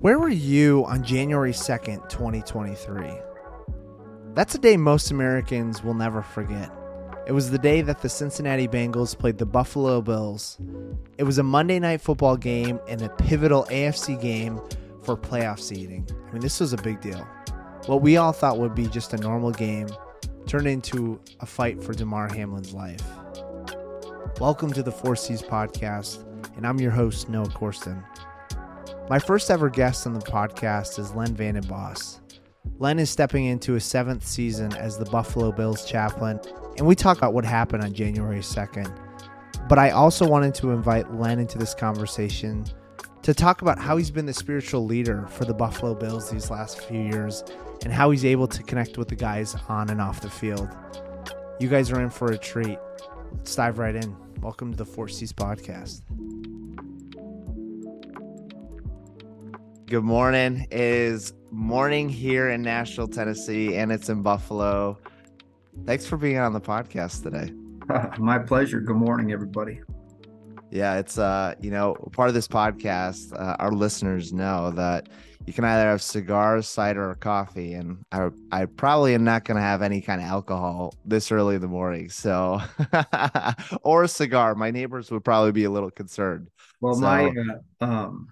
Where were you on January 2nd, 2023? That's a day most Americans will never forget. It was the day that the Cincinnati Bengals played the Buffalo Bills. It was a Monday night football game and a pivotal AFC game for playoff seeding. I mean, this was a big deal. What we all thought would be just a normal game turned into a fight for Damar Hamlin's life. Welcome to the Four C's podcast, and I'm your host, Noah Corsten. My first ever guest on the podcast is Len Vanden Bos. Len is stepping into his seventh season as the Buffalo Bills chaplain, and we talk about what happened on January 2nd. But I also wanted to invite Len into this conversation to talk about how he's been the spiritual leader for the Buffalo Bills these last few years and how he's able to connect with the guys on and off the field. You guys are in for a treat. Let's dive right in. Welcome to the Four C's podcast. Good morning. It is morning here in Nashville, Tennessee, and it's in Buffalo. Thanks for being on the podcast today. My pleasure. Good morning, everybody. Yeah, it's uh, you know, part of this podcast, uh, our listeners know that you can either have cigars, cider, or coffee, and I, I probably am not going to have any kind of alcohol this early in the morning. So, or a cigar. My neighbors would probably be a little concerned. Well, so, my uh, um,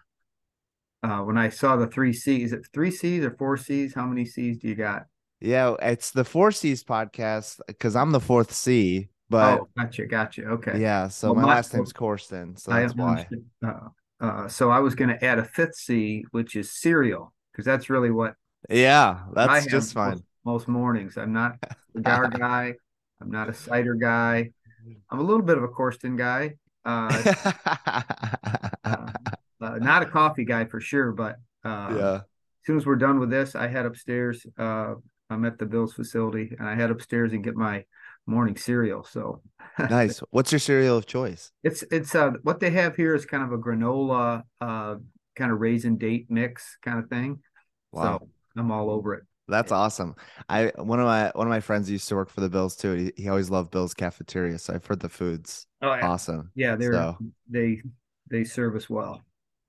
uh, when I saw the three C's, is it three C's or four C's? How many C's do you got? Yeah, it's the four C's podcast because I'm the fourth C. But oh, gotcha, gotcha. Okay. Yeah. So well, my, my, last name's Corsten, so that's why. Uh, uh, so I was going to add a fifth C, which is cereal, because that's really what. Yeah, that's just fine. Most, most, mornings, I'm not a cigar guy. I'm not a cider guy. I'm a little bit of a Corsten guy. Uh, not a coffee guy for sure, but uh, yeah. As soon as we're done with this, I head upstairs. Uh, I'm at the Bills facility, and I head upstairs and get my morning cereal. So nice. What's your cereal of choice? It's it's uh what they have here is kind of a granola, uh, kind of raisin date mix kind of thing. Wow. So I'm all over it. That's awesome. I one of my one of my friends used to work for the Bills too. He, he always loved Bills cafeteria, so I've heard the foods. Oh, yeah. awesome. Yeah, they're so. they they serve us well.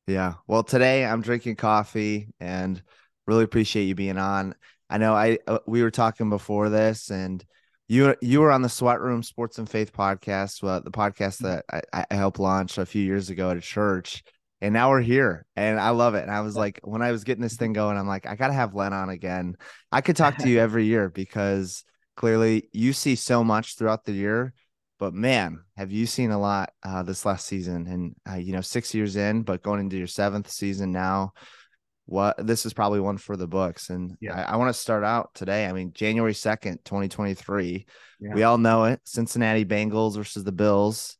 Yeah. Well, today I'm drinking coffee and really appreciate you being on. I know I uh, we were talking before this and you you were on the Sweat Room Sports and Faith podcast, well, the podcast that I, I helped launch a few years ago at a church. And now we're here and I love it. And I was like, when I was getting this thing going, I'm like, I got to have Len on again. I could talk to you every year because clearly you see so much throughout the year but man, have you seen a lot uh, this last season? And uh, you know, six years in, but going into your seventh season now. What this is probably one for the books, and yeah. I, I want to start out today. I mean, January second, twenty twenty three. We all know it. Cincinnati Bengals versus the Bills.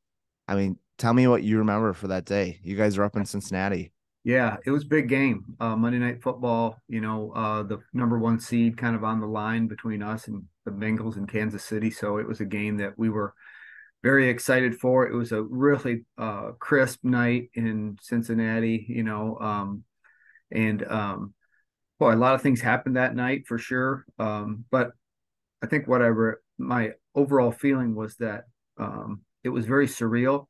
I mean, tell me what you remember for that day. You guys are up in Cincinnati. Yeah, it was big game. Uh, Monday Night Football. You know, uh, the number one seed kind of on the line between us and the Bengals in Kansas City. So it was a game that we were very excited for. It was a really uh, crisp night in Cincinnati, you know, um, and um, boy, a lot of things happened that night for sure. Um, but I think whatever my overall feeling was that um, it was very surreal.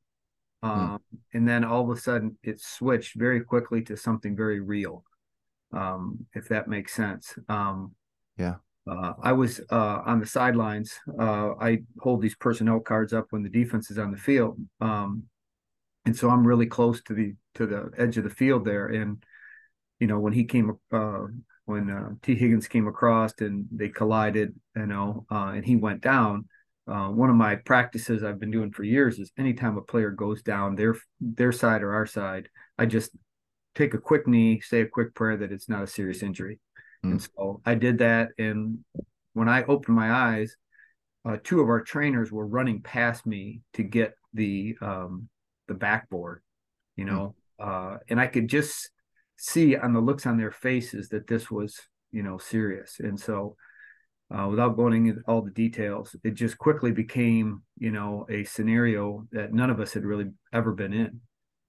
Mm. And then all of a sudden it switched very quickly to something very real, um, if that makes sense. Um, yeah. Uh, I was uh, on the sidelines. Uh, I hold these personnel cards up when the defense is on the field, um, and so I'm really close to the to the edge of the field there. And you know, when he came, uh, when uh, Tee Higgins came across and they collided, you know, uh, and he went down. one of my practices I've been doing for years is anytime a player goes down, their their side or our side, I just take a quick knee, say a quick prayer that it's not a serious injury Mm. And so I did that. And when I opened my eyes, uh, two of our trainers were running past me to get the um, the backboard, you mm. know, mm. uh, and I could just see on the looks on their faces that this was, you know, serious. And so, uh, without going into all the details, it just quickly became, you know, a scenario that none of us had really ever been in.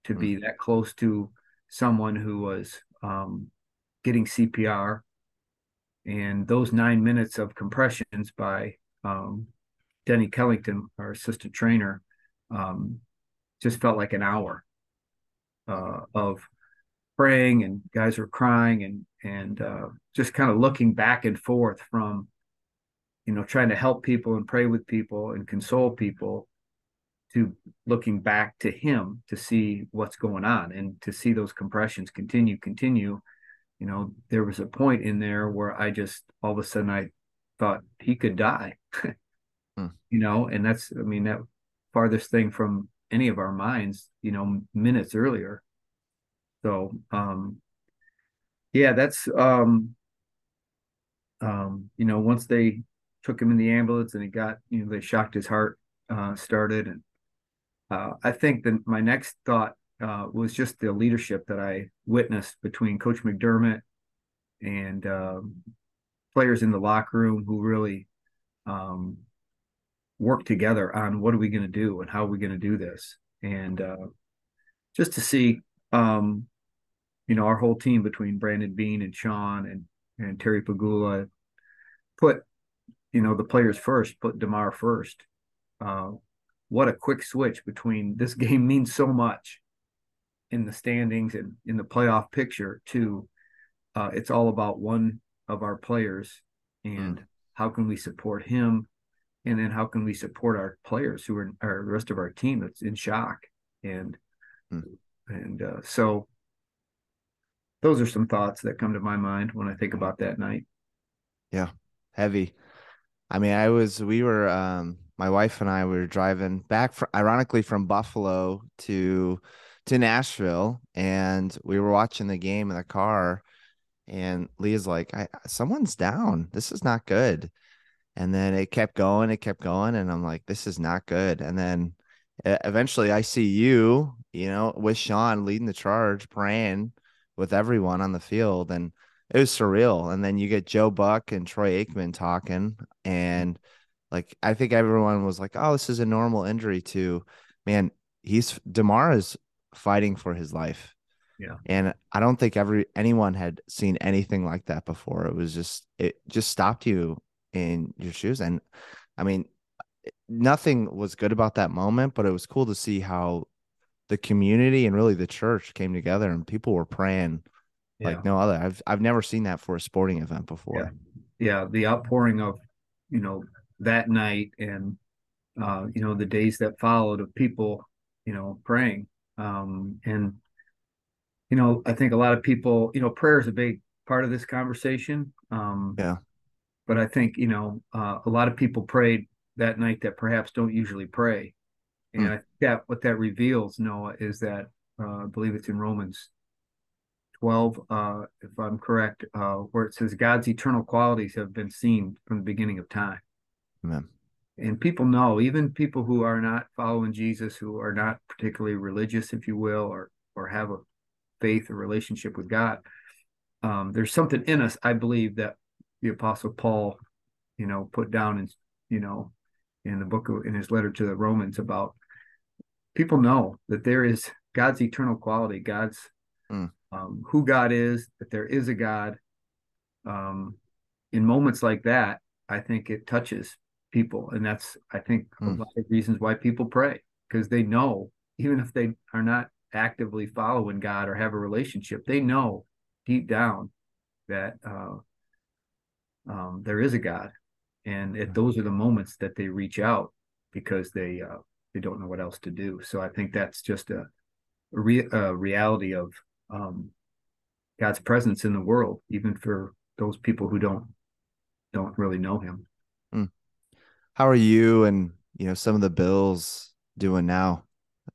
To mm. be that close to someone who was um, getting CPR, and those nine minutes of compressions by um, Denny Kellington, our assistant trainer, um, just felt like an hour uh, of praying and guys were crying and and uh, just kind of looking back and forth from you know trying to help people and pray with people and console people to looking back to him to see what's going on and to see those compressions continue continue you know there was a point in there where i just all of a sudden i thought he could die hmm. you know and that's i mean that farthest thing from any of our minds you know minutes earlier so um yeah that's um um you know once they took him in the ambulance and he got you know they shocked his heart uh started and uh i think that my next thought uh was just the leadership that i witnessed between coach mcdermott and um players in the locker room who really um together on what are we going to do and how are we going to do this and uh just to see um you know, our whole team between Brandon Beane and Sean and and Terry Pegula put, you know, the players first, put Damar first. Uh, what a quick switch between this game means so much in the standings and in the playoff picture to uh, it's all about one of our players and mm. how can we support him and then how can we support our players who are our the rest of our team that's in shock and mm. and uh, so those are some thoughts that come to my mind when I think about that night. Yeah, heavy. I mean, I was we were um my wife and I were driving back from ironically from Buffalo to to Nashville and we were watching the game in the car and Leah's like, someone's down. This is not good. And then it kept going, it kept going and I'm like, this is not good. And then eventually I see you, you know, with Sean leading the charge, praying with everyone on the field and it was surreal. And then you get Joe Buck and Troy Aikman talking and like I think everyone was like, "Oh, this is a normal injury." To man, he's Damar is fighting for his life. Yeah, and I don't think every anyone had seen anything like that before. It was just it just stopped you in your shoes, and I mean, nothing was good about that moment, but it was cool to see how the community and really the church came together and people were praying yeah. like no other. I've I've never seen that for a sporting event before. Yeah. yeah, the outpouring of you know that night and uh, you know the days that followed of people you know praying um, and you know I think a lot of people you know prayer is a big part of this conversation. Um, yeah, but I think you know uh, a lot of people prayed that night that perhaps don't usually pray and mm. I think that what that reveals, Noah, is that uh, I believe it's in Romans 12, uh, if I'm correct, uh, where it says God's eternal qualities have been seen from the beginning of time. Amen. And people know, even people who are not following Jesus, who are not particularly religious, if you will, or or have a faith or relationship with God, um, there's something in us, I believe, that the Apostle Paul, you know, put down in, you know, in the book of, in his letter to the Romans about people know that there is God's eternal quality, God's mm. um, who God is, that there is a God. Um, in moments like that, I think it touches people, and that's I think mm. a lot of reasons why people pray because they know even if they are not actively following God or have a relationship, they know deep down that uh, um, there is a God, and it, those are the moments that they reach out because they uh, they don't know what else to do. So I think that's just a, a, re, a reality of um, God's presence in the world, even for those people who don't don't really know Him. How are you and you know some of the Bills doing now?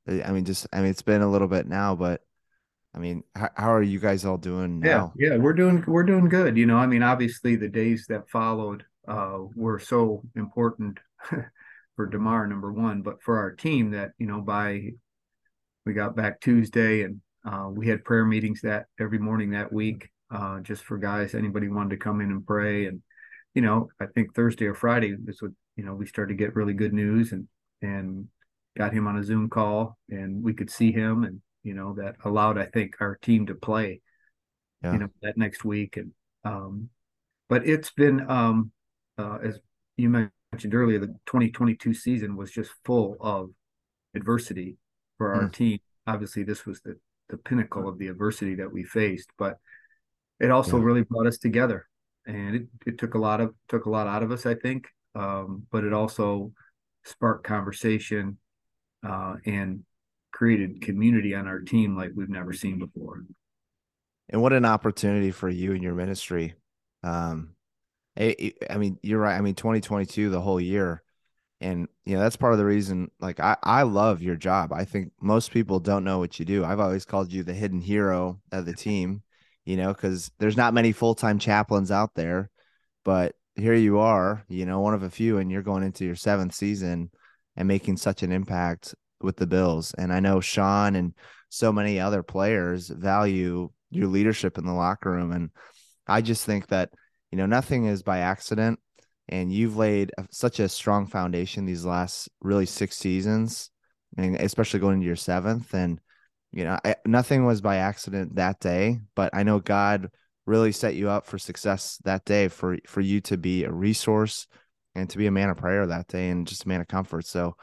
I mean, just I mean, it's been a little bit now, but I mean, how, how are you guys all doing now? Yeah, yeah, we're doing we're doing good. You know, I mean, obviously the days that followed uh, were so important for Damar number one, but for our team that you know by we got back Tuesday and uh, we had prayer meetings that every morning that week uh, just for guys anybody wanted to come in and pray and you know I think Thursday or Friday this would you know we started to get really good news and and got him on a Zoom call and we could see him and you know that allowed I think our team to play yeah. you know that next week and um but it's been um uh, as you mentioned earlier, the 2022 season was just full of adversity for our mm. team. Obviously, this was the the pinnacle of the adversity that we faced, but it also Yeah. really brought us together. And it, it took a lot of took a lot out of us, I think. Um, but it also sparked conversation uh, and created community on our team like we've never seen before. And what an opportunity for you and your ministry. Um, I, I mean, you're right. I mean, 2022, the whole year. And, you know, that's part of the reason, like, I, I love your job. I think most people don't know what you do. I've always called you the hidden hero of the team, you know, because there's not many full time chaplains out there. But here you are, you know, one of a few, and you're going into your seventh season and making such an impact with the Bills. And I know Sean and so many other players value your leadership in the locker room. And I just think that, you know, nothing is by accident. And you've laid such a strong foundation these last really six seasons, and especially going into your seventh. And, you know, I, nothing was by accident that day, but I know God really set you up for success that day for for you to be a resource and to be a man of prayer that day and just a man of comfort. So,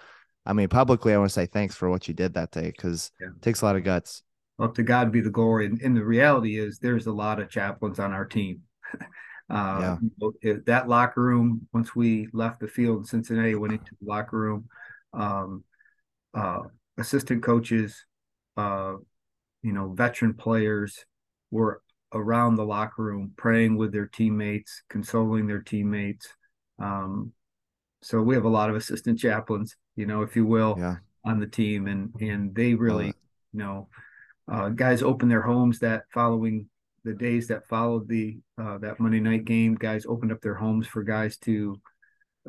I mean, publicly, I want to say thanks for what you did that day because Yeah. it takes a lot of guts. Well, to God be the glory. And, and the reality is, there's a lot of chaplains on our team. uh, Yeah. you know, that locker room, once we left the field in Cincinnati, went into the locker room, um, uh, assistant coaches, uh, you know, veteran players were around the locker room praying with their teammates, consoling their teammates. Um, so we have a lot of assistant chaplains, you know, if you will, Yeah. on the team, and and they really, it. you know, uh, guys opened their homes that following the days that followed the uh, that Monday night game. Guys opened up their homes for guys to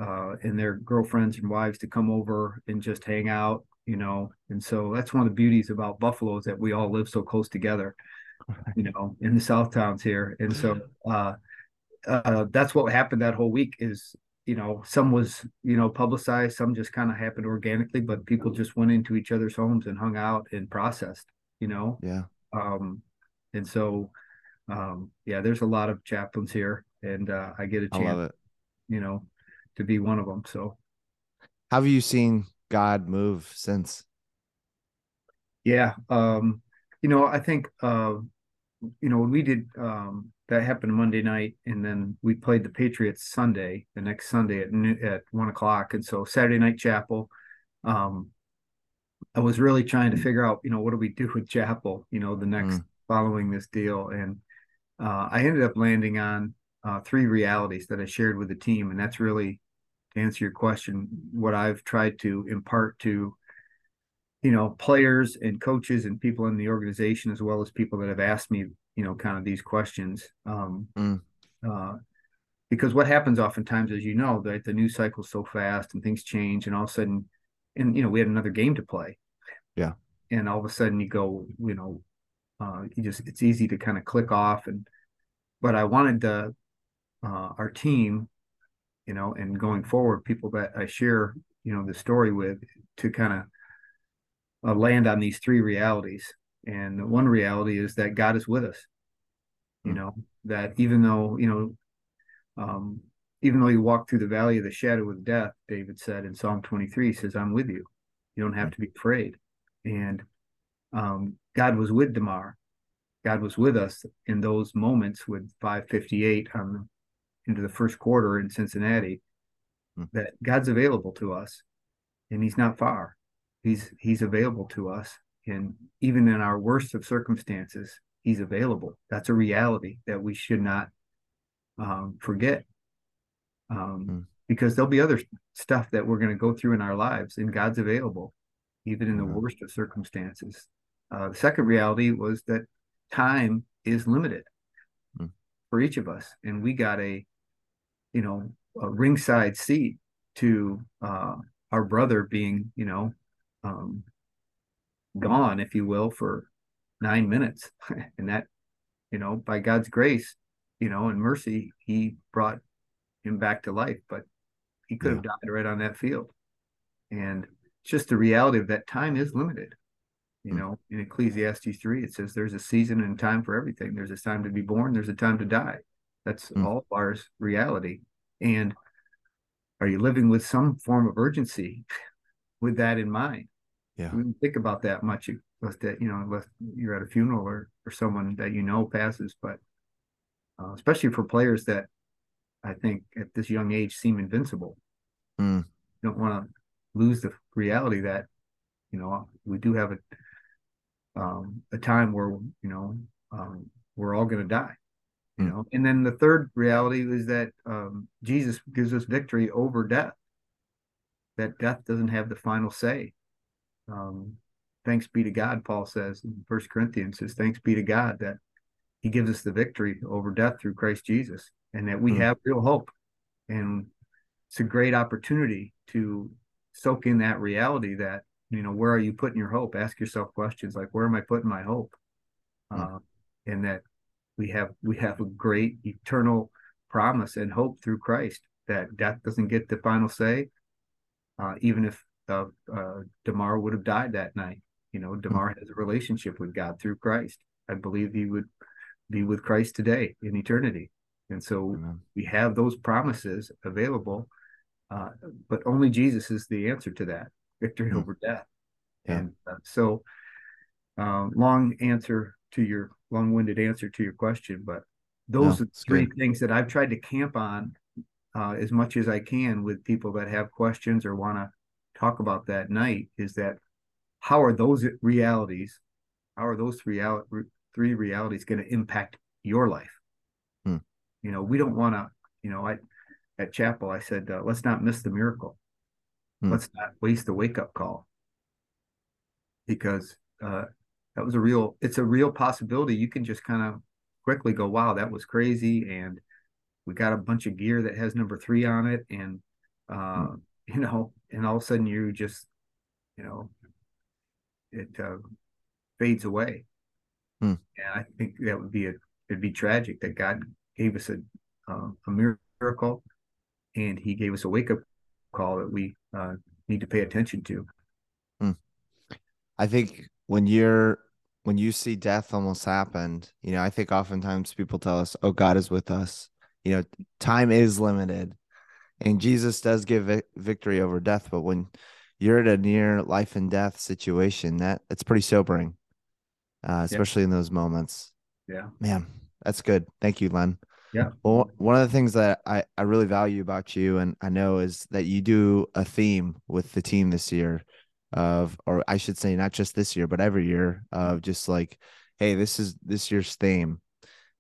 uh, and their girlfriends and wives to come over and just hang out, you know. And so that's one of the beauties about Buffalo is that we all live so close together, you know, in the South towns here. And so uh, uh, that's what happened that whole week is you know some was you know publicized some just kind of happened organically but people just went into each other's homes and hung out and processed you know Yeah. um and so um yeah there's a lot of chaplains here and uh i get a chance you know to be one of them so How have you seen God move since? yeah um you know i think uh you know when we did um that happened monday night and then we played the patriots sunday the next sunday at at one o'clock and so saturday night chapel um i was really trying to figure out you know what do we do with chapel you know the next Mm. following this deal and uh i ended up landing on uh three realities that i shared with the team and that's really to answer your question what i've tried to impart to you know players and coaches and people in the organization as well as people that have asked me you know kind of these questions um Mm. uh because what happens oftentimes as you know that the news cycle's so fast and things change and all of a sudden and you know we had another game to play Yeah. and all of a sudden you go you know uh you just it's easy to kind of click off and but i wanted the uh our team you know and going forward people that i share you know the story with to kind of uh, land on these three realities. And the one reality is that God is with us. You Mm. know that even though you know, um, even though you walk through the valley of the shadow of death, David said in Psalm 23, he says, "I'm with you. You don't have to be afraid." And um, God was with Damar. God was with us in those moments with 558 on the, into the first quarter in Cincinnati. Mm. That God's available to us, and He's not far he's he's available to us and even in our worst of circumstances he's available that's a reality that we should not um, forget um, Mm. because there'll be other stuff that we're going to go through in our lives and god's available even in the Mhm. worst of circumstances uh, the second reality was that time is limited Mm. for each of us and we got a you know a ringside seat to uh, our brother being you know um, gone, if you will, for nine minutes. and that, you know, by God's grace, you know, and mercy, he brought him back to life, but he could have died right on that field. And it's just the reality of that time is limited. You Mm. know, in Ecclesiastes 3, it says there's a season and time for everything. There's a time to be born, there's a time to die. That's Mm. all of ours reality. And are you living with some form of urgency with that in mind? Yeah. think about that much unless that you know unless you're at a funeral or or someone that you know passes but uh, especially for players that i think at this young age seem invincible mm. you don't want to lose the reality that you know we do have a um, a time where you know um, we're all going to die you mm. know and then the third reality is that um, jesus gives us victory over death that death doesn't have the final say um, thanks be to God, Paul says in First Corinthians says, thanks be to God that He gives us the victory over death through Christ Jesus, and that we mm have real hope. And it's a great opportunity to soak in that reality that you know where are you putting your hope? Ask yourself questions like where am I putting my hope? mm Uh, and that we have we have a great eternal promise and hope through Christ that death doesn't get the final say, uh, even if uh, uh, Damar would have died that night. You know, Damar has a relationship with God through Christ. I believe he would be with Christ today in eternity. And so Amen. we have those promises available, uh, but only Jesus is the answer to that victory mm-hmm. over death. Yeah. And uh, so, um, long answer to your long winded answer to your question, but those no, are three good. things that I've tried to camp on uh, as much as I can with people that have questions or want to talk about that night is that how are those realities, how are those three, three realities going to impact your life? Hmm. You know, we don't want to, you know, I, at chapel, I said, uh, let's not miss the miracle. Hmm. Let's not waste the wake up call because uh, that was a real, it's a real possibility. You can just kind of quickly go, wow, that was crazy. And we got a bunch of gear that has number three on it. And, uh, hmm. You know, and all of a sudden you just, you know, it uh, fades away. Hmm. And I think that would be a it'd be tragic that God gave us a uh, a miracle, and He gave us a wake up call that we uh, need to pay attention to. Hmm. I think when you're when you see death almost happened, you know, I think oftentimes people tell us, "Oh, God is with us." You know, time is limited, and Jesus does give victory over death. But when you're at a near life and death situation that it's pretty sobering uh, especially yeah. in those moments. Yeah. Man that's good. Thank you len. Yeah. Well one of the things that i i really value about you and i know is that you do a theme with the team this year of or i should say not just this year but every year of just like hey this is this year's theme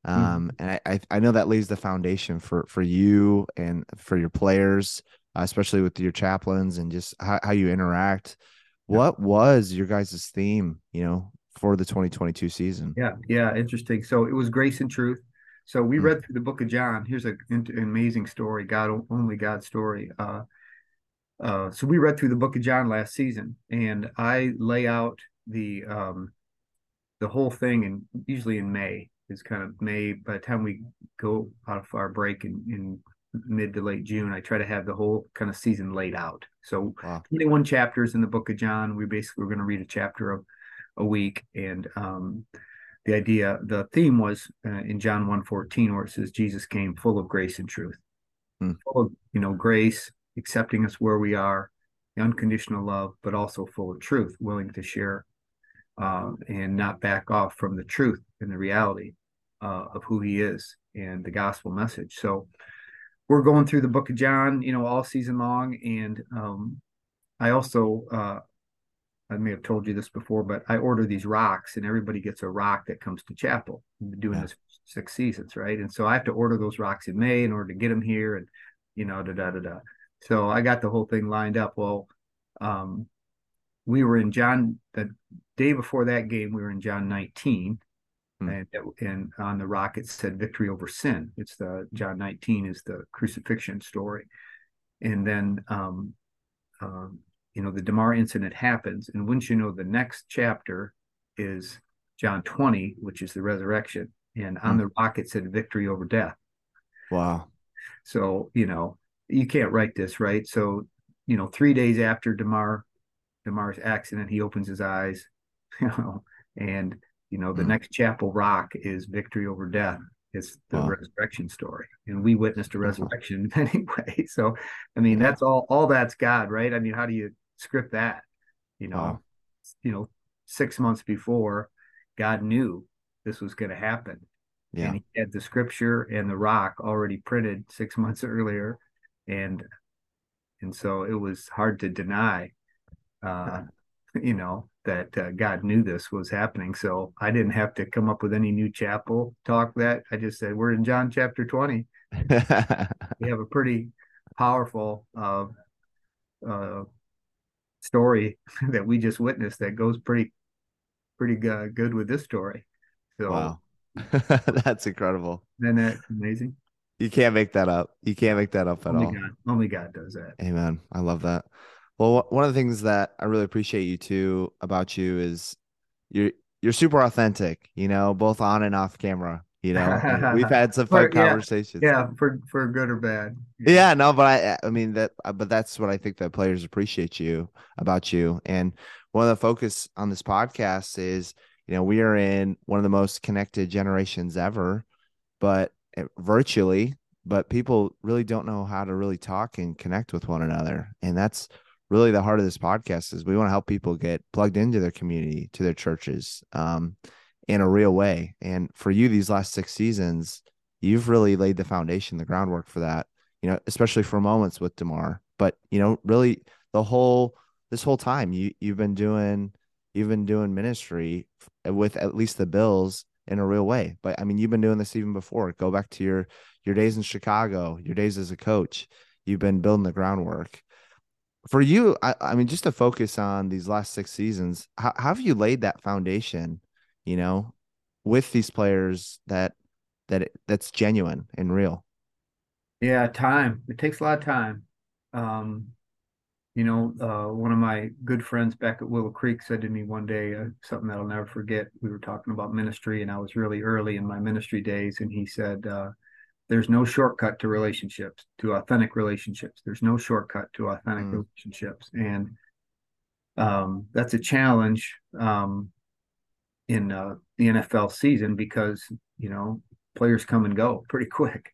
um mm-hmm. and I, I know that lays the foundation for for you and for your players especially with your chaplains and just how, how you interact. What was your guys' theme, you know, for the 2022 season? Yeah, yeah, interesting. So it was grace and truth. So we mm-hmm. read through the book of John. Here's a, an amazing story, God only God story. Uh, uh, so we read through the book of John last season, and I lay out the um, the whole thing, and usually in May is kind of May. By the time we go out of our break in, in mid to late June, I try to have the whole kind of season laid out. So wow. 21 chapters in the book of John. We basically were going to read a chapter of a week. And um, the idea, the theme was uh, in John 1:14, where it says Jesus came full of grace and truth. Hmm. Full of, you know, grace, accepting us where we are, unconditional love, but also full of truth, willing to share uh, and not back off from the truth and the reality uh, of who he is and the gospel message. So we're going through the book of John, you know, all season long. And um, I also, uh, I may have told you this before, but I order these rocks and everybody gets a rock that comes to chapel. I've been doing yeah. this six seasons, right? And so I have to order those rocks in May in order to get them here and, you know, da da da da. So I got the whole thing lined up. Well, um, we were in John, the day before that game, we were in John 19 Mm. And, and on the rock it said victory over sin. It's the John 19 is the crucifixion story. And then, um, um, you know, the Damar incident happens. And once you know, the next chapter is John 20, which is the resurrection. And on mm. the rock it said victory over death. Wow. So, you know, you can't write this, right? So, you know, three days after Damar Damar's accident, he opens his eyes, you know, and you know, the mm. next chapel rock is victory over death. It's the wow. resurrection story, and we witnessed a resurrection anyway. So, I mean, that's all. All that's God, right? I mean, how do you script that? You know, wow. you know, six months before, God knew this was going to happen. Yeah. And he had the scripture and the rock already printed six months earlier. And and so it was hard to deny uh, you know, that uh, God knew this was happening. So I didn't have to come up with any new chapel talk that. I just said, we're in John chapter 20. we have a pretty powerful uh, uh, story that we just witnessed that goes pretty, pretty good with this story. So, wow. That's incredible. Isn't that amazing? You can't make that up. You can't make that up at only all. God, only God does that. Amen. I love that. Well, one of the things that I really appreciate you too about you is you're you're super authentic, you know, both on and off camera. You know, we've had some fun for, conversations. Yeah, for for good or bad. Yeah, no, but I I mean that uh, but that's what I think that players appreciate you about you. And one of the focus on this podcast is, you know, we are in one of the most connected generations ever, but eh, virtually, but people really don't know how to really talk and connect with one another. And that's really the heart of this podcast is we want to help people get plugged into their community, to their churches, um, in a real way. And for you, these last six seasons, you've really laid the foundation, the groundwork for that. You know, especially for moments with Damar, but you know, really the whole this whole time you you've been doing you've been doing ministry with at least the Bills in a real way. But I mean, you've been doing this even before. Go back to your your days in Chicago, your days as a coach. You've been building the groundwork for you, I, I, mean, just to focus on these last six seasons, how, how, have you laid that foundation, you know, with these players that that that's genuine and real? Yeah, time. It takes a lot of time. Um, you know, uh, one of my good friends back at Willow Creek said to me one day uh, something that I'll never forget. We were talking about ministry, and I was really early in my ministry days, and he said, uh, there's no shortcut to relationships to authentic relationships. There's no shortcut to authentic mm. relationships. And um, that's a challenge um, in uh, the nfl season because you know players come and go pretty quick.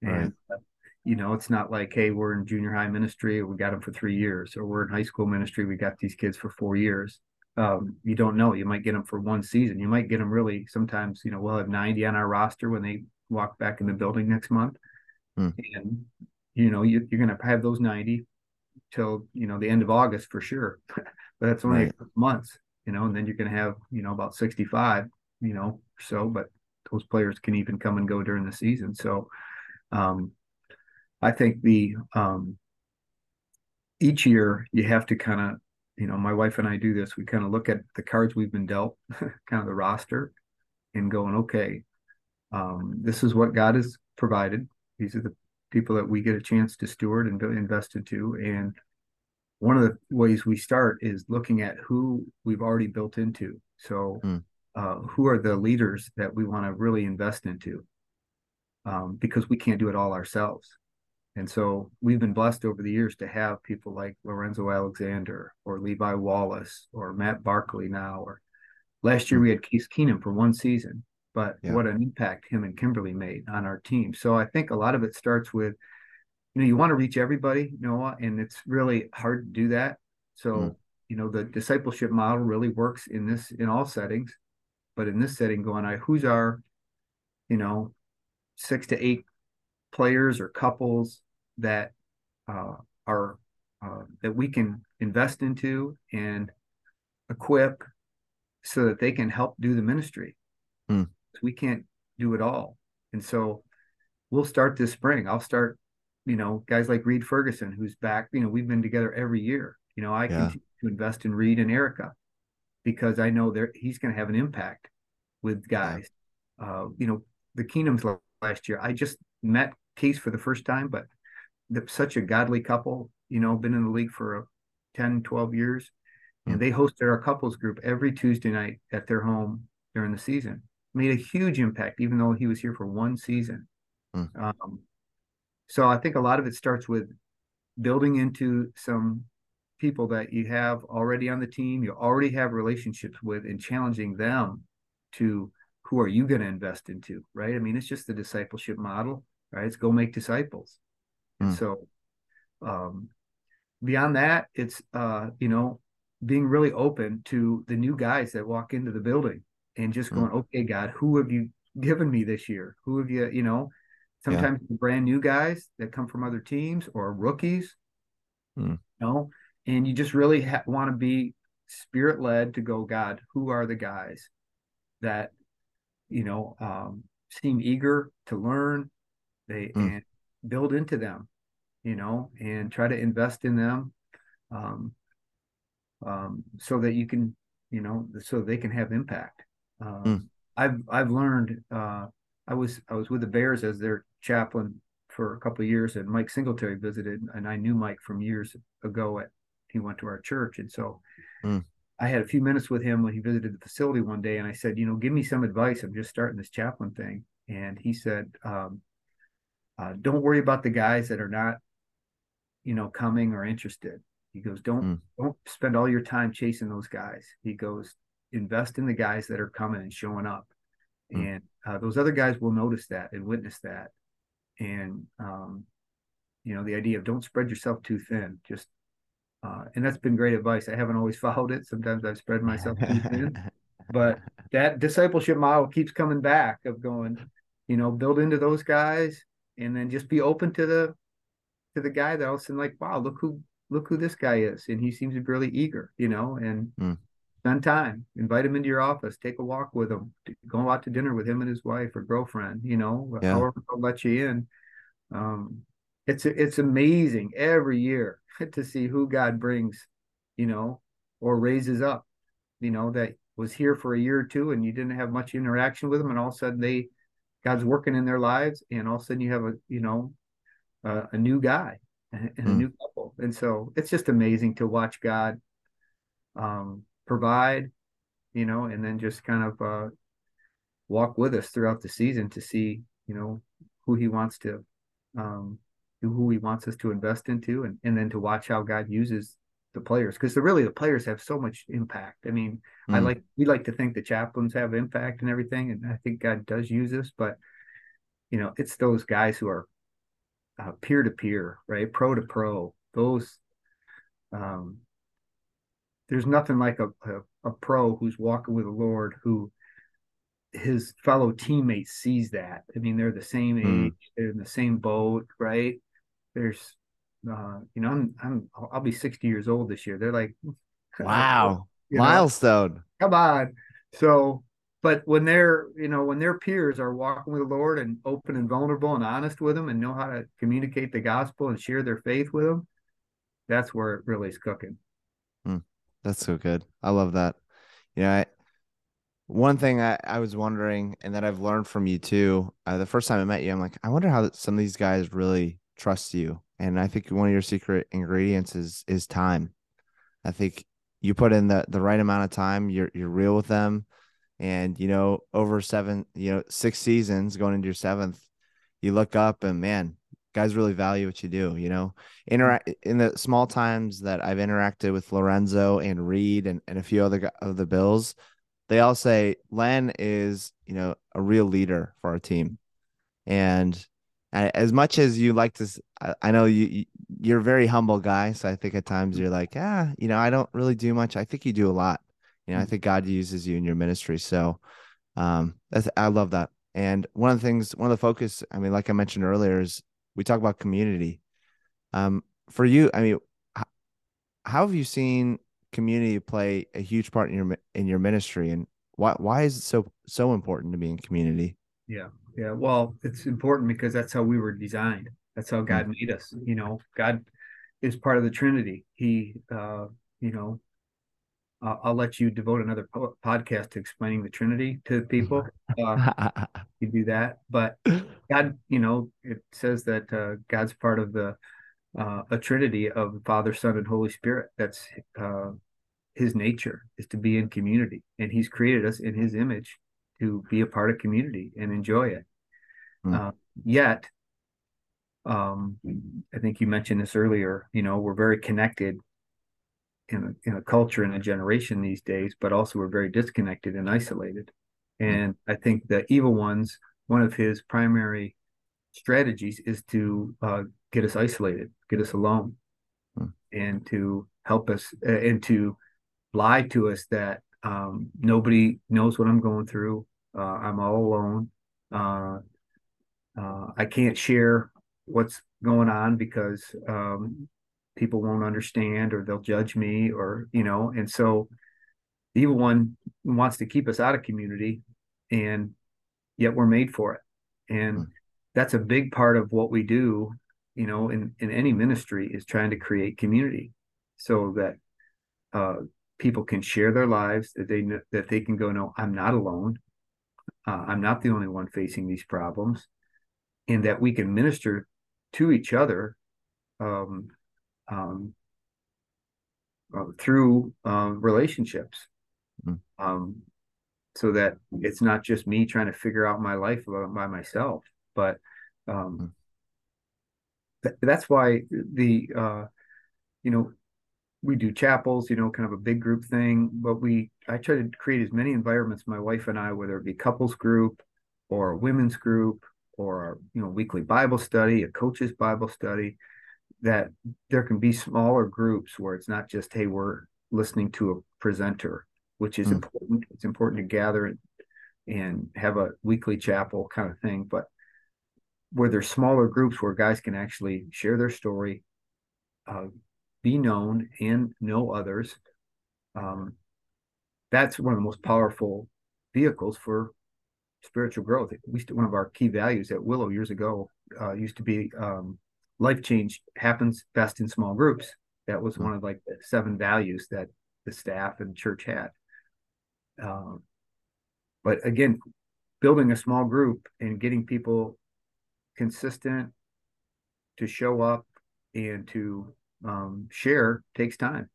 And uh, you know it's not like hey we're in junior high ministry we got them for three years or we're in high school ministry we got these kids for four years. Um, you don't know. You might get them for one season. You might get them really sometimes you know we'll have 90 on our roster when they walk back in the building next month. Hmm. And, you know, you, are going to have those 90 till, you know, the end of August for sure. but that's only right. months, you know, and then you're going to have, you know, about 65, you know, so, but those players can even come and go during the season. So, um, I think the, um, each year you have to kind of, you know, my wife and I do this. We kind of look at the cards we've been dealt, kind of the roster, and going, okay, um, this is what God has provided. These are the people that we get a chance to steward and invest into. And one of the ways we start is looking at who we've already built into. So, mm. uh, who are the leaders that we want to really invest into? Um, because we can't do it all ourselves. And so we've been blessed over the years to have people like Lorenzo Alexander or Levi Wallace or Matt Barkley now. Or last year mm. we had Case Keenum for one season but yeah. what an impact him and Kimberly made on our team. So I think a lot of it starts with, you know, you want to reach everybody, Noah, and it's really hard to do that. So, mm. you know, the discipleship model really works in this in all settings, but in this setting, going, I who's our, you know, six to eight players or couples that uh, are uh, that we can invest into and equip so that they can help do the ministry. Mm we can't do it all. And so we'll start this spring. I'll start, you know, guys like Reid Ferguson, who's back. You know, we've been together every year. You know, I yeah. continue to invest in Reed and Erica because I know there he's going to have an impact with guys. Yeah. Uh, you know, the Keenums last year. I just met Case for the first time, but the, such a godly couple. You know, been in the league for 10, 12 years, mm-hmm. and hmm. they hosted our couples group every Tuesday night at their home during the season made a huge impact, even though he was here for one season. Hmm. Um, so I think a lot of it starts with building into some people that you have already on the team, you already have relationships with, and challenging them to who are you going to invest into, right? I mean, it's just the discipleship model, right? It's go make disciples. Hmm. So um, beyond that, it's uh, you know being really open to the new guys that walk into the building and just going, mm. okay, God, who have you given me this year? Who have you, you know, sometimes yeah. brand new guys that come from other teams or rookies, mm. you know, and you just really ha- want to be spirit led to go, God, who are the guys that, you know, um, seem eager to learn, they mm. and build into them, you know, and try to invest in them. Um, um, so that you can, you know, so they can have impact. Um, mm. I've I've learned. Uh, I was I was with the Bears as their chaplain for a couple of years, and Mike Singletary visited, and I knew Mike from years ago. At he went to our church, and so mm. I had a few minutes with him when he visited the facility one day, and I said, you know, give me some advice. I'm just starting this chaplain thing, and he said, um, uh, don't worry about the guys that are not, you know, coming or interested. He goes, don't mm. don't spend all your time chasing those guys. He goes, invest in the guys that are coming and showing up, mm. and uh, those other guys will notice that and witness that. And um, you know, the idea of don't spread yourself too thin. Just uh, and that's been great advice. I haven't always followed it. Sometimes I've spread myself too thin, but that discipleship model keeps coming back of going, you know, build into those guys and then just be open to the to the guy that all of a sudden like, wow, look who look who this guy is. And he seems to be really eager, you know, and mm. Spend time, invite him into your office, take a walk with him, go out to dinner with him and his wife or girlfriend, you know, yeah. however they'll let you in. Um, it's, it's amazing every year to see who God brings, you know, or raises up, you know, that was here for a year or two and you didn't have much interaction with them. And all of a sudden they, God's working in their lives. And all of a sudden you have a, you know, uh, a new guy and a mm. new couple. And so it's just amazing to watch God um, provide, you know, and then just kind of uh, walk with us throughout the season to see, you know, who he wants to, um, who he wants us to invest into, and, and then to watch how God uses the players because really the players have so much impact. I mean, mm. I like we like to think the chaplains have impact and everything, and I think God does use us, but you know, it's those guys who are peer to peer, right? Pro to pro. Those, um, there's nothing like a, a, a pro who's walking with the Lord who his fellow teammates sees that. I mean, they're the same hmm. age, mm. they're in the same boat, right? There's, uh, you know, I'm, I'm, I'll be 60 years old this year. They're like, wow, milestone. Know, come on. So but when they're you know when their peers are walking with the lord and open and vulnerable and honest with them and know how to communicate the gospel and share their faith with them that's where it really is cooking mm, that's so good. I love that. Yeah I, one thing I, I was wondering and that i've learned from you too uh, the first time i met you i'm like i wonder how some of these guys really trust you. And i think one of your secret ingredients is is time. I think you put in the the right amount of time you're you're real with them. And, you know, over seven, you know, six seasons going into your seventh, you look up and man, guys really value what you do, you know. Interact in the small times that I've interacted with Lorenzo and Reid and, and a few other of the Bills, they all say Len is, you know, a real leader for our team. And as much as you like to, I know you you're a very humble guy, so I think at times you're like, ah, you know, I don't really do much. I think you do a lot. You know, I think God uses you in your ministry. So um that's I love that. And one of the things, one of the focus, I mean, like I mentioned earlier, is we talk about community. Um, for you, I mean, how, how have you seen community play a huge part in your in your ministry, and why why is it so so important to be in community? Yeah, yeah. Well, it's important because that's how we were designed. That's how God mm-hmm. made us. You know, God is part of the Trinity. He, uh, you know, uh, I'll let you devote another po- podcast to explaining the Trinity to people. Uh, you do that, but God, you know, it says that uh, God's part of the uh, a Trinity of Father, Son, and Holy Spirit. That's uh, His nature is to be in community, and He's created us in His image to be a part of community and enjoy it. Mm. yet, um, I think you mentioned this earlier. You know, we're very connected in a, in a culture and a generation these days, but also we're very disconnected and isolated. And I think the evil ones, one of his primary strategies is to uh, get us isolated, get us alone, hmm. and to help us uh, and to lie to us that um, nobody knows what I'm going through. Uh, I'm all alone. Uh, uh, I can't share what's going on because um, people won't understand or they'll judge me or you know. And so the evil one wants to keep us out of community, and yet we're made for it. And mm. that's a big part of what we do, you know, in in any ministry is trying to create community so that uh, people can share their lives that they that they can go no i'm not alone uh, i'm not the only one facing these problems and that we can minister to each other um, um, uh, through uh, relationships mm. um, so that it's not just me trying to figure out my life by myself but mm. th- that's why the uh, you know we do chapels, you know, kind of a big group thing. But we, I try to create as many environments, my wife and I, whether it be couples group or a women's group or, you know, weekly Bible study, a coach's Bible study, that there can be smaller groups where it's not just, hey, we're listening to a presenter, which is mm. important. It's important to gather and, and have a weekly chapel kind of thing. But where there's smaller groups where guys can actually share their story, uh, be known and know others. Um, that's one of the most powerful vehicles for spiritual growth. At least one of our key values at Willow years ago uh, used to be um, life change happens best in small groups. That was one of like the seven values that the staff and church had. Uh, but again, building a small group and getting people consistent to show up and to um, share takes time.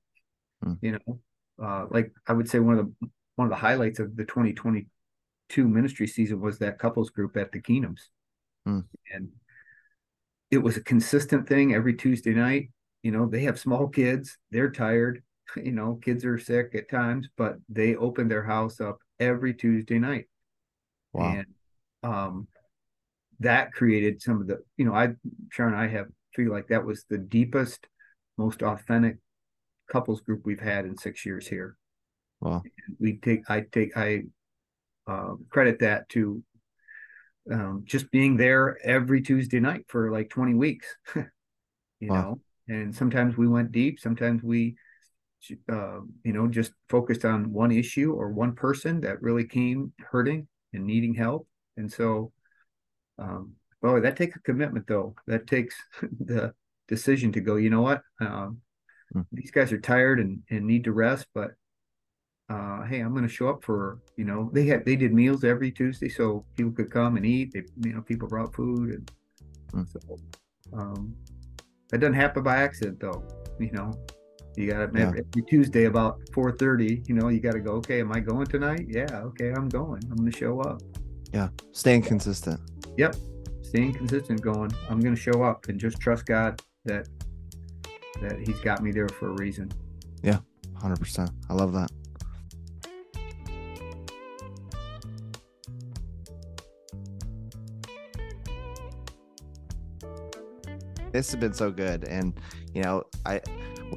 Hmm. You know, uh, like I would say one of the one of the highlights of the 2022 ministry season was that couples group at the Keenums, hmm. and it was a consistent thing every Tuesday night. You know, they have small kids; they're tired. You know, kids are sick at times, but they open their house up every Tuesday night. Wow. And um, that created some of the, you know, I Sharon and I have feel like that was the deepest most authentic couples group we've had in six years here. Wow. we take, I take, I uh, credit that to um, just being there every Tuesday night for like 20 weeks, you wow. know, and sometimes we went deep. Sometimes we, uh, you know, just focused on one issue or one person that really came hurting and needing help. And so, um, boy, that takes a commitment though. That takes the decision to go, you know what, um, mm. these guys are tired and, and need to rest, but uh, hey, I'm going to show up for, you know, they had, they did meals every Tuesday so people could come and eat. They, you know, people brought food. And mm. so, um, that doesn't happen by accident though. You know, you got to yeah. every Tuesday about 4:30. You know, you got to go. Okay, am I going tonight? Yeah. Okay, I'm going. I'm going to show up. Yeah, staying consistent. Yep, staying consistent. Going. I'm going to show up and just trust God that that he's got me there for a reason. Yeah, hundred percent. I love that. This has been so good, and you know, I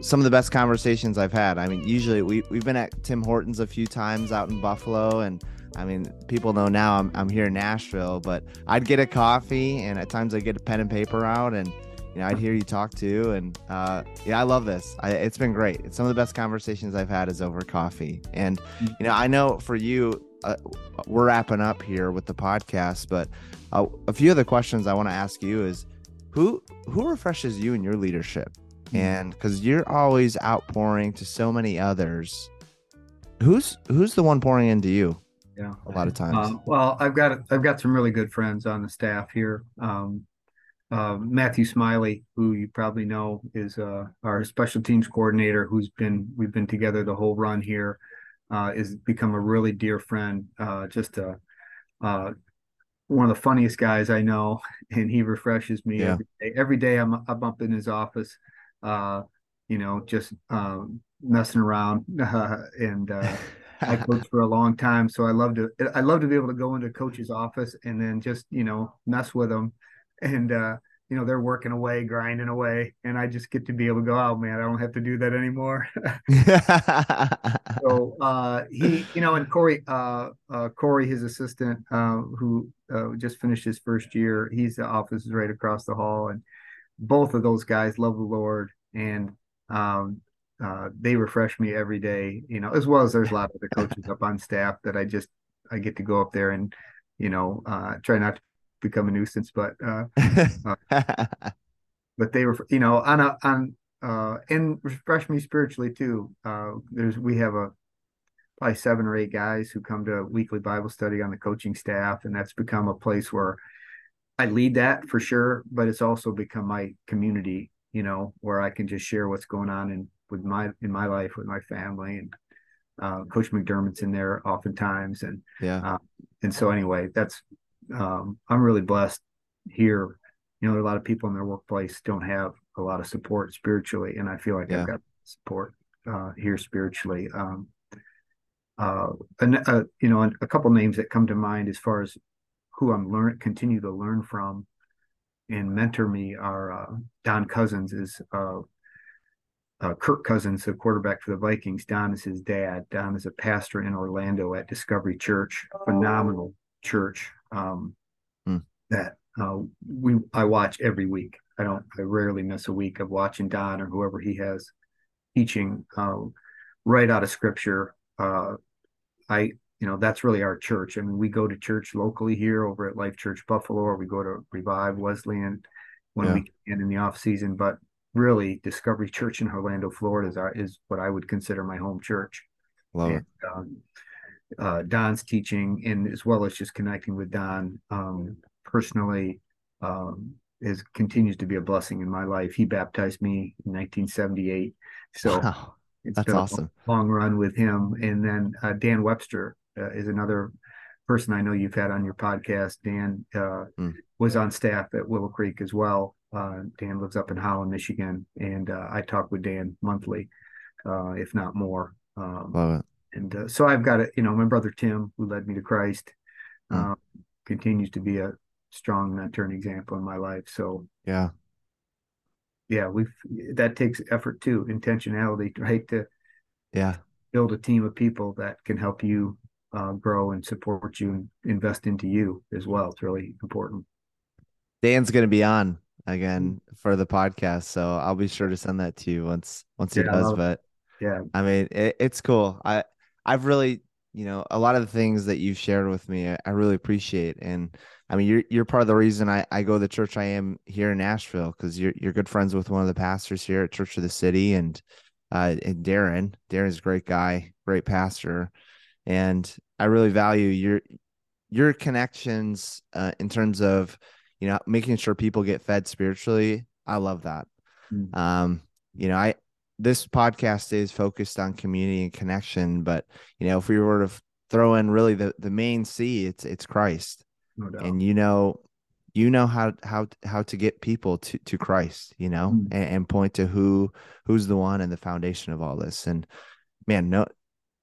some of the best conversations I've had. I mean, usually we we've been at Tim Hortons a few times out in Buffalo, and I mean, people know now I'm I'm here in Nashville, but I'd get a coffee, and at times i'd get a pen and paper out, and you know, I'd hear you talk too, and uh, yeah, I love this. I, it's been great. It's some of the best conversations I've had is over coffee, and you know, I know for you, uh, we're wrapping up here with the podcast, but uh, a few of the questions I want to ask you is, who who refreshes you in your leadership, mm-hmm. and because you're always outpouring to so many others, who's who's the one pouring into you? Yeah, a lot of times. Uh, well, I've got I've got some really good friends on the staff here. Um, uh, Matthew Smiley, who you probably know is uh, our special teams coordinator, who's been we've been together the whole run here, uh, is become a really dear friend. Uh, just a uh, one of the funniest guys I know, and he refreshes me yeah. every day. Every day I'm I'm up in his office, uh, you know, just um, messing around, and I coached for a long time, so I love to I love to be able to go into coach's office and then just you know mess with him and uh, you know they're working away grinding away and i just get to be able to go out man i don't have to do that anymore. So uh he you know and corey uh, uh corey his assistant uh who uh, just finished his first year he's the office is right across the hall and both of those guys love the lord and um uh they refresh me every day you know as well as there's a lot of the coaches up on staff that i just i get to go up there and you know uh try not to become a nuisance, but uh, uh, but they were you know on a on uh and refresh me spiritually too. Uh, there's we have a probably seven or eight guys who come to weekly Bible study on the coaching staff, and that's become a place where I lead that for sure, but it's also become my community, you know, where I can just share what's going on in with my in my life with my family and uh, Coach McDermott's in there oftentimes, and yeah, uh, and so anyway, that's um, I'm really blessed here. You know, there are a lot of people in their workplace don't have a lot of support spiritually, and I feel like yeah. I've got support uh, here spiritually. Um, uh, and uh, you know, a couple names that come to mind as far as who I'm learn continue to learn from and mentor me are uh, Don Cousins is uh, uh, Kirk Cousins, the quarterback for the Vikings. Don is his dad. Don is a pastor in Orlando at Discovery Church, phenomenal church um, hmm. that uh, we I watch every week. I don't. I rarely miss a week of watching Don or whoever he has teaching uh, right out of Scripture. Uh, I you know that's really our church. I mean, we go to church locally here over at Life Church Buffalo, or we go to Revive Wesleyan when yeah. we can in the off season. But really, Discovery Church in Orlando, Florida, is our, is what I would consider my home church. Love and, it. Um, uh, Don's teaching and as well as just connecting with Don um, personally um, is continues to be a blessing in my life. He baptized me in 1978, so wow. that's awesome. long run with him, and then uh, Dan Webster uh, is another person I know you've had on your podcast. Dan mm. was on staff at Willow Creek as well. Uh, Dan lives up in Holland, Michigan, and uh, I talk with Dan monthly, if not more. Um, Love it and uh, so I've got a you know my brother Tim who led me to Christ mm. continues to be a strong mentor and example in my life. So yeah, yeah, we've that takes effort too, intentionality, right? To yeah build a team of people that can help you uh, grow and support you and invest into you as well. It's really important. Dan's going to be on again for the podcast, so I'll be sure to send that to you once once he yeah, does. But yeah, I mean, it, it's cool. I I've really, you know, a lot of the things that you've shared with me, I, I really appreciate. And I mean, you're you're part of the reason I, I go to the church I am here in Nashville because you're you're good friends with one of the pastors here at Church of the City and uh and Darren. Darren's a great guy, great pastor, and I really value your your connections uh, in terms of you know making sure people get fed spiritually. I love that. Mm. Um, you know, I this podcast is focused on community and connection, but you know, if we were to throw in really the the main C, it's it's Christ, no and you know, you know how how how to get people to to Christ, you know, mm. and, and, point to who who's the one and the foundation of all this. And man, no,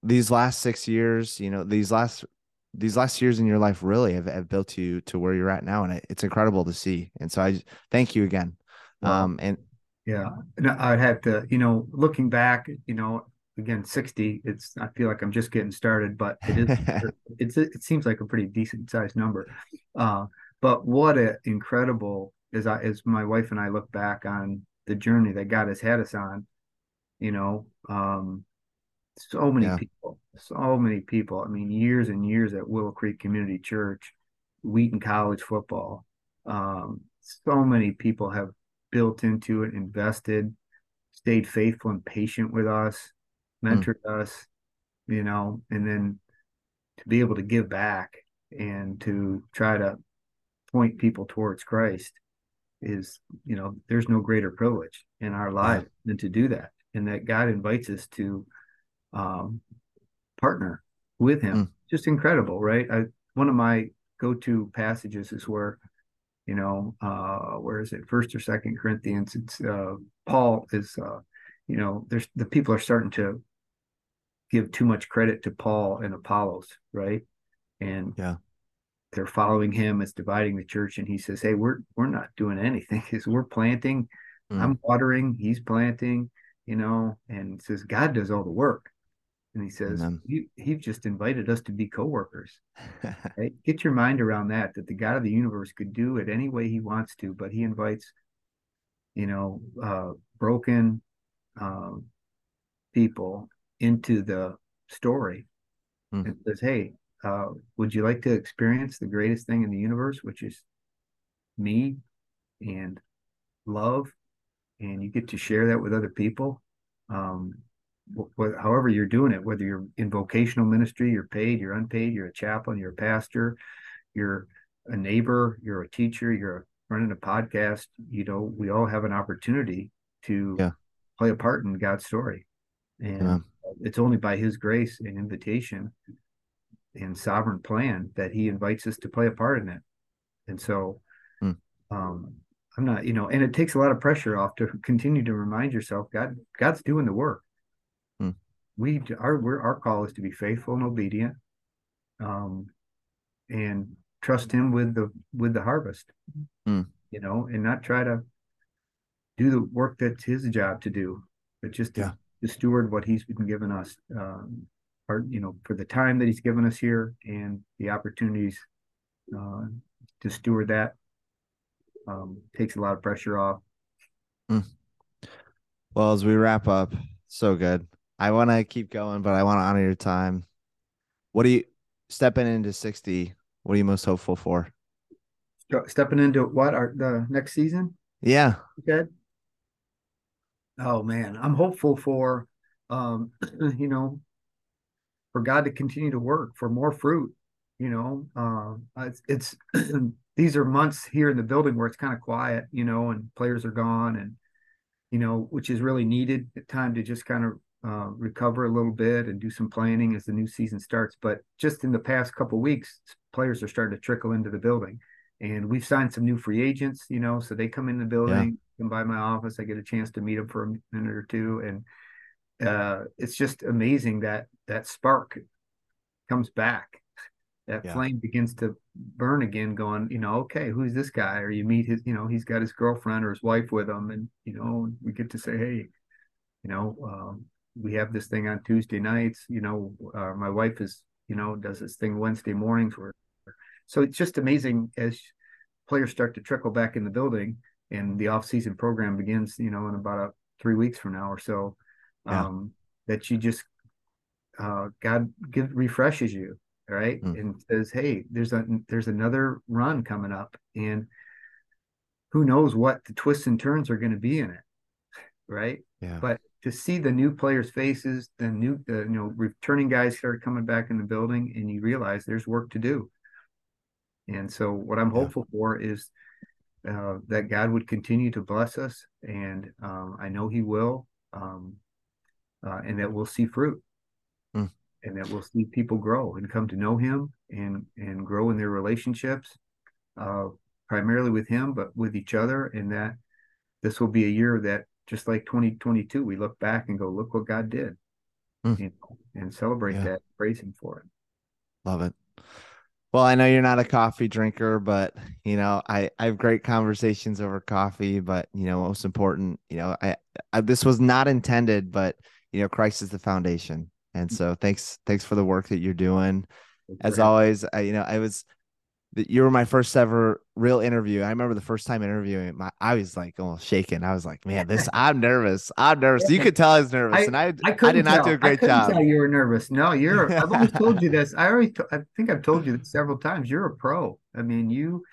these last six years, you know, these last these last years in your life really have, have built you to where you're at now, and it, it's incredible to see. And so I thank you again. Wow. Um, and yeah, and I'd have to, you know, looking back, you know, again, sixty. It's I feel like I'm just getting started, but it is. it's it seems like a pretty decent sized number. Uh, but what an incredible as I as my wife and I look back on the journey that God has had us on. You know, um, so many yeah. people, so many people. I mean, years and years at Willow Creek Community Church, Wheaton College football. Um, so many people have built into it, invested, stayed faithful and patient with us, hmm. mentored mm. us, you know, and then to be able to give back and to try to point people towards Christ is, you know, there's no greater privilege in our life yeah. than to do that. And that God invites us to um, partner with Him. Mm. Just incredible, right? I, one of my go-to passages is where you know uh where is it first or second corinthians it's uh paul is uh you know there's the people are starting to give too much credit to paul and apollos right and yeah they're following him. It's dividing the church, and he says, "Hey, we're we're not doing anything. Because we're planting. Mm. I'm watering. He's planting. You know." And says, "God does all the work." And he says, he, he just invited us to be co-workers. right? Get your mind around that, that the God of the universe could do it any way he wants to, but he invites, you know, uh, broken uh, people into the story mm. and says, hey, uh, would you like to experience the greatest thing in the universe, which is me and love? And you get to share that with other people. Um, wh- however you're doing it, whether you're in vocational ministry, you're paid, you're unpaid, you're a chaplain, you're a pastor, you're a neighbor, you're a teacher, you're running a podcast, you know, we all have an opportunity to yeah. play a part in God's story. And yeah. it's only by his grace and invitation and sovereign plan that he invites us to play a part in it. And so hmm. um, I'm not, you know, and it takes a lot of pressure off to continue to remind yourself God, God's doing the work we our our call is to be faithful and obedient um and trust him with the with the harvest mm. you know and not try to do the work that's his job to do but just to, yeah. to steward what he's been given us um or you know for the time that he's given us here and the opportunities uh to steward that um takes a lot of pressure off mm. well as we wrap up so good I want to keep going, but I want to honor your time. What are you stepping into 60? What are you most hopeful for? Stepping into what our the next season? Yeah. Okay. Oh man, I'm hopeful for um, you know, for God to continue to work for more fruit. You know, uh, it's, it's these are months here in the building where it's kind of quiet, you know, and players are gone, and you know, which is really needed time to just kind of uh, recover a little bit and do some planning as the new season starts. But just in the past couple weeks, players are starting to trickle into the building, and we've signed some new free agents. You know, so they come in the building, yeah. come by my office. I get a chance to meet them for a minute or two, and uh, it's just amazing that that spark comes back. That yeah. flame begins to burn again, going, you know, okay, who's this guy? Or you meet his, you know, he's got his girlfriend or his wife with him, and you know, we get to say, hey, you know, um, we have this thing on Tuesday nights. You know, uh, my wife is, you know, does this thing Wednesday mornings. Where, so it's just amazing as players start to trickle back in the building and the off-season program begins. You know, in about a, three weeks from now or so, um, yeah. that you just uh, God give refreshes you, right, mm. and says, "Hey, there's a there's another run coming up, and who knows what the twists and turns are going to be in it." right? Yeah. But to see the new players' faces, the new, the, you know, returning guys start coming back in the building, and you realize there's work to do. And so, what I'm yeah. hopeful for is uh, that God would continue to bless us, and um, I know He will, um, uh, and that we'll see fruit, mm. and that we'll see people grow and come to know Him, and and grow in their relationships, uh, primarily with Him, but with each other, and that this will be a year that just like 2022, we look back and go, look what God did, mm. you know, and celebrate yeah. that, praise Him for it. Love it. Well, I know you're not a coffee drinker, but you know, I, I have great conversations over coffee. But you know, most important, you know, I, I this was not intended, but you know, Christ is the foundation, and so thanks thanks for the work that you're doing. As always, I, you know, I was you were my first ever real interview. I remember the first time interviewing, my I was like oh shaking. I was like, man, this I'm nervous. I'm nervous. You could tell I was nervous, I, and I I, I did not tell. do a great I job. Tell you were nervous. No, you're. I've always told you this. I already. I think I've told you this several times. You're a pro. I mean, you.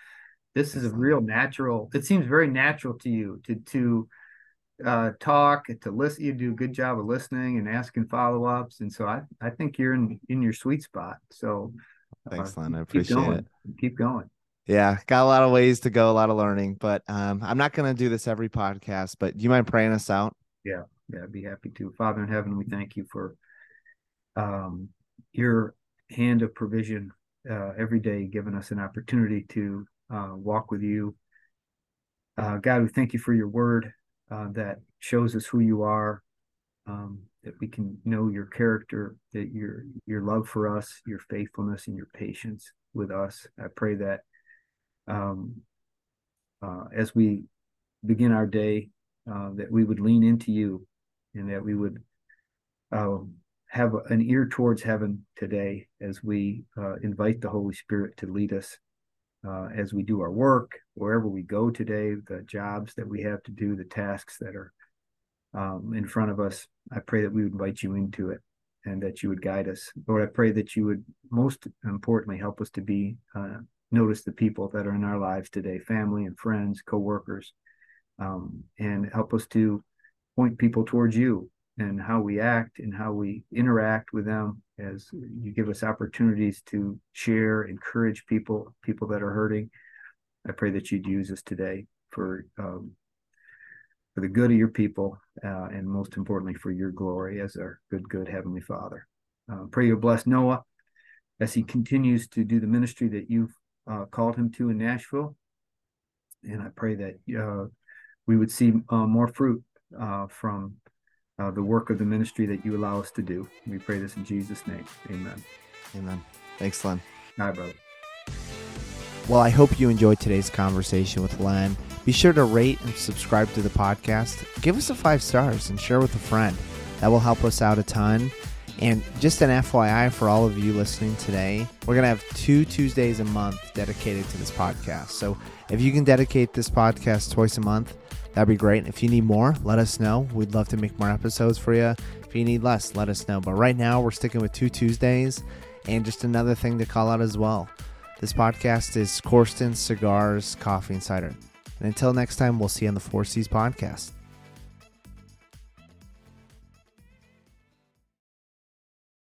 This is a real natural. It seems very natural to you to to uh, talk to listen. You do a good job of listening and asking follow ups, and so I I think you're in in your sweet spot. So Thanks, Len. I appreciate it. Keep going. Yeah, got a lot of ways to go, a lot of learning, but um, I'm not going to do this every podcast. But do you mind praying us out? Yeah, yeah, I'd be happy to. Father in heaven, we thank you for um, your hand of provision uh, every day, giving us an opportunity to uh, walk with you. Uh, God, we thank you for your word uh, that shows us who you are. Um, that we can know your character, that your your love for us, your faithfulness, and your patience with us. I pray that um, uh, as we begin our day, uh, that we would lean into you, and that we would uh, have an ear towards heaven today as we uh, invite the Holy Spirit to lead us uh, as we do our work, wherever we go today, the jobs that we have to do, the tasks that are um, in front of us. I pray that we would invite you into it and that you would guide us. Lord, I pray that you would most importantly help us to be uh, notice the people that are in our lives today, family and friends, coworkers, um, and help us to point people towards you and how we act and how we interact with them as you give us opportunities to share, encourage people, people that are hurting. I pray that you'd use us today for um, for the good of your people, uh, and most importantly for your glory as our good, good heavenly Father. Uh, pray you bless Noah as he continues to do the ministry that you've uh, called him to in Nashville, and I pray that uh, we would see uh, more fruit uh, from uh, the work of the ministry that you allow us to do. We pray this in Jesus' name. Amen. Amen. Thanks, Len. Hi, brother. Well, I hope you enjoyed today's conversation with Len. Be sure to rate and subscribe to the podcast. Give us a five stars and share with a friend. That will help us out a ton. And just an FYI for all of you listening today, we're going to have two Tuesdays a month dedicated to this podcast. So if you can dedicate this podcast twice a month, That'd be great. If you need more, let us know. We'd love to make more episodes for you. If you need less, let us know. But right now, we're sticking with two Tuesdays. And just another thing to call out as well this podcast is Corsten Cigars, Coffee, and Cider. And until next time, we'll see you on the Four Cs podcast.